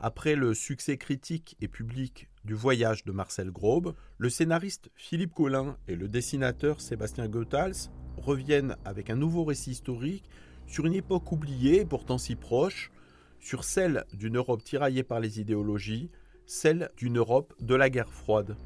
Après le succès critique et public du voyage de Marcel Grobe, le scénariste Philippe Collin et le dessinateur Sébastien Goethals reviennent avec un nouveau récit historique sur une époque oubliée et pourtant si proche, sur celle d'une Europe tiraillée par les idéologies, celle d'une Europe de la guerre froide.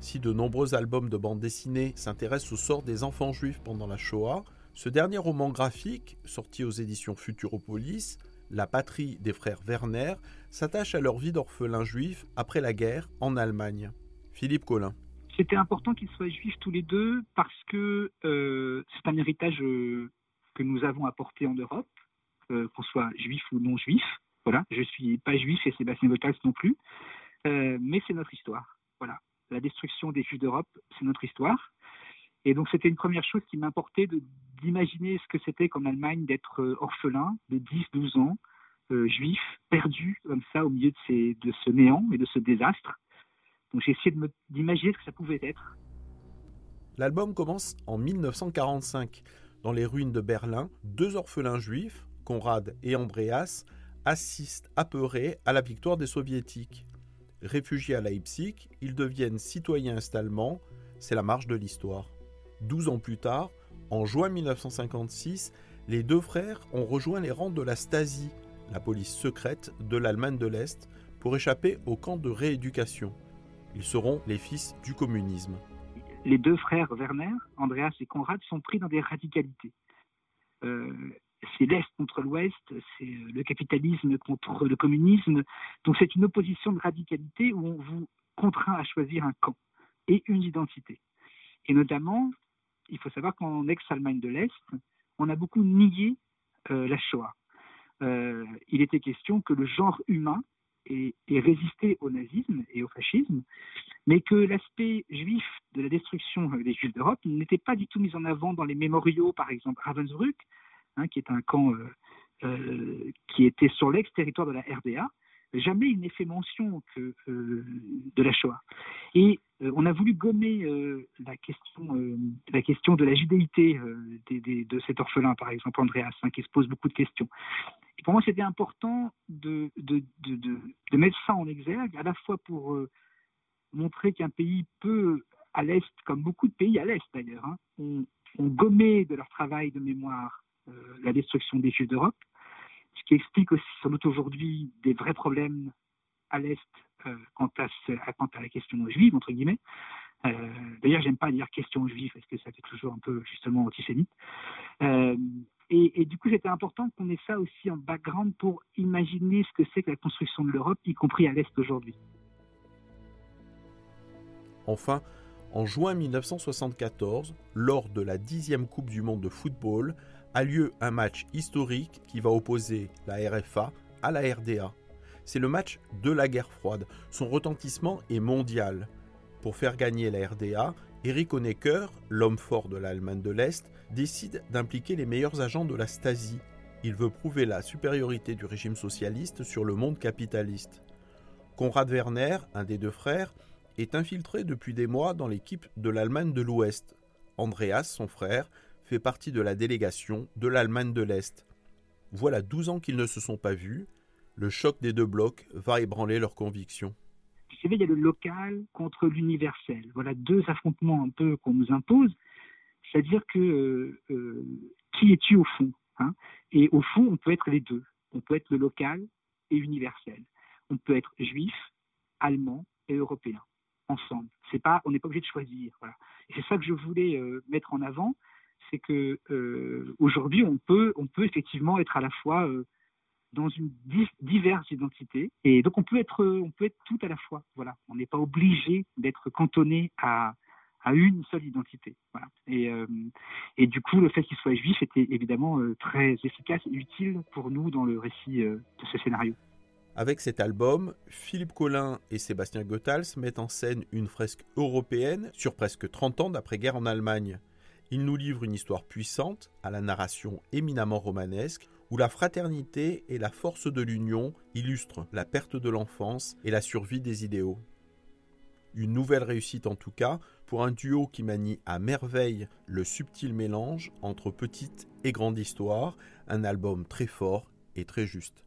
Si de nombreux albums de bande dessinée s'intéressent au sort des enfants juifs pendant la Shoah, ce dernier roman graphique, sorti aux éditions Futuropolis, la patrie des frères Werner, s'attache à leur vie d'orphelins juifs après la guerre en Allemagne. Philippe Collin. C'était important qu'ils soient juifs tous les deux parce que euh, c'est un héritage euh, que nous avons apporté en Europe, euh, qu'on soit juif ou non juif. Voilà, je suis pas juif et Sébastien Bottas non plus, mais c'est notre histoire. Voilà, la destruction des juifs d'Europe, c'est notre histoire. Et donc c'était une première chose qui m'importait d'imaginer ce que c'était qu'en Allemagne d'être euh, orphelin de 10-12 ans, euh, juif, perdu comme ça au milieu de, ces, de ce néant et de ce désastre. Donc j'ai essayé d'imaginer ce que ça pouvait être. L'album commence en 1945. Dans les ruines de Berlin, deux orphelins juifs, Konrad et Andreas, assistent apeurés à la victoire des soviétiques. Réfugiés à Leipzig, ils deviennent citoyens est-allemands. C'est la marche de l'histoire. 12 ans plus tard, en juin 1956, les deux frères ont rejoint les rangs de la Stasi, la police secrète de l'Allemagne de l'Est, pour échapper au camp de rééducation. Ils seront les fils du communisme. Les deux frères Werner, Andreas et Konrad, sont pris dans des radicalités. Euh, c'est l'Est contre l'Ouest, c'est le capitalisme contre le communisme. Donc c'est une opposition de radicalité où on vous contraint à choisir un camp et une identité. Et notamment, il faut savoir qu'en ex-Allemagne de l'Est, on a beaucoup nié euh, la Shoah. Euh, il était question que le genre humain ait, résisté au nazisme et au fascisme, mais que l'aspect juif de la destruction des juifs d'Europe n'était pas du tout mis en avant dans les mémoriaux, par exemple Ravensbrück, hein, qui est un camp euh, qui était sur l'ex-territoire de la RDA, jamais il n'est fait mention euh, de la Shoah. Et euh, on a voulu gommer euh, la, question, la question de la judéité de cet orphelin, par exemple, Andreas, hein, qui se pose beaucoup de questions. Pour moi, c'était important de, mettre ça en exergue, à la fois pour montrer qu'un pays peut, à l'Est, comme beaucoup de pays à l'Est d'ailleurs, hein, ont, ont, gommé de leur travail de mémoire la destruction des Juifs d'Europe, ce qui explique aussi sans doute aujourd'hui des vrais problèmes à l'Est euh, quant, à la question juive, entre guillemets. Euh, D'ailleurs, j'aime pas dire question juive parce que ça fait toujours un peu justement antisémite. Euh, et, et, du coup, c'était important qu'on ait ça aussi en background pour imaginer ce que c'est que la construction de l'Europe, y compris à l'Est aujourd'hui. Enfin, en juin 1974, lors de la dixième Coupe du Monde de football, a lieu un match historique qui va opposer la RFA à la RDA. C'est le match de la guerre froide. Son retentissement est mondial. Pour faire gagner la RDA, Eric Honecker, l'homme fort de l'Allemagne de l'Est, décide d'impliquer les meilleurs agents de la Stasi. Il veut prouver la supériorité du régime socialiste sur le monde capitaliste. Konrad Werner, un des deux frères, est infiltré depuis des mois dans l'équipe de l'Allemagne de l'Ouest. Andreas, son frère, fait partie de la délégation de l'Allemagne de l'Est. Voilà 12 ans qu'ils ne se sont pas vus. Le choc des deux blocs va ébranler leurs convictions. Vous savez, il y a le local contre l'universel. Voilà deux affrontements un peu qu'on nous impose. C'est-à-dire que euh, euh, qui es-tu au fond hein? Et au fond, on peut être les deux. On peut être le local et universel. On peut être juif, allemand et européen ensemble. C'est pas, on n'est pas obligé de choisir. Voilà. C'est ça que je voulais euh, mettre en avant c'est que aujourd'hui on peut on peut effectivement être à la fois dans une diverse identité. Et donc on peut être on peut être tout à la fois. Voilà. On n'est pas obligé d'être cantonné à à une seule identité. Voilà. Et euh, et du coup le fait qu'il soit juif était évidemment très efficace et utile pour nous dans le récit de ce scénario. Avec cet album, Philippe Collin et Sébastien Goethals mettent en scène une fresque européenne sur presque 30 ans d'après-guerre en Allemagne. Il nous livre une histoire puissante, à la narration éminemment romanesque, où la fraternité et la force de l'union illustrent la perte de l'enfance et la survie des idéaux. Une nouvelle réussite en tout cas pour un duo qui manie à merveille le subtil mélange entre petite et grande histoire, un album très fort et très juste.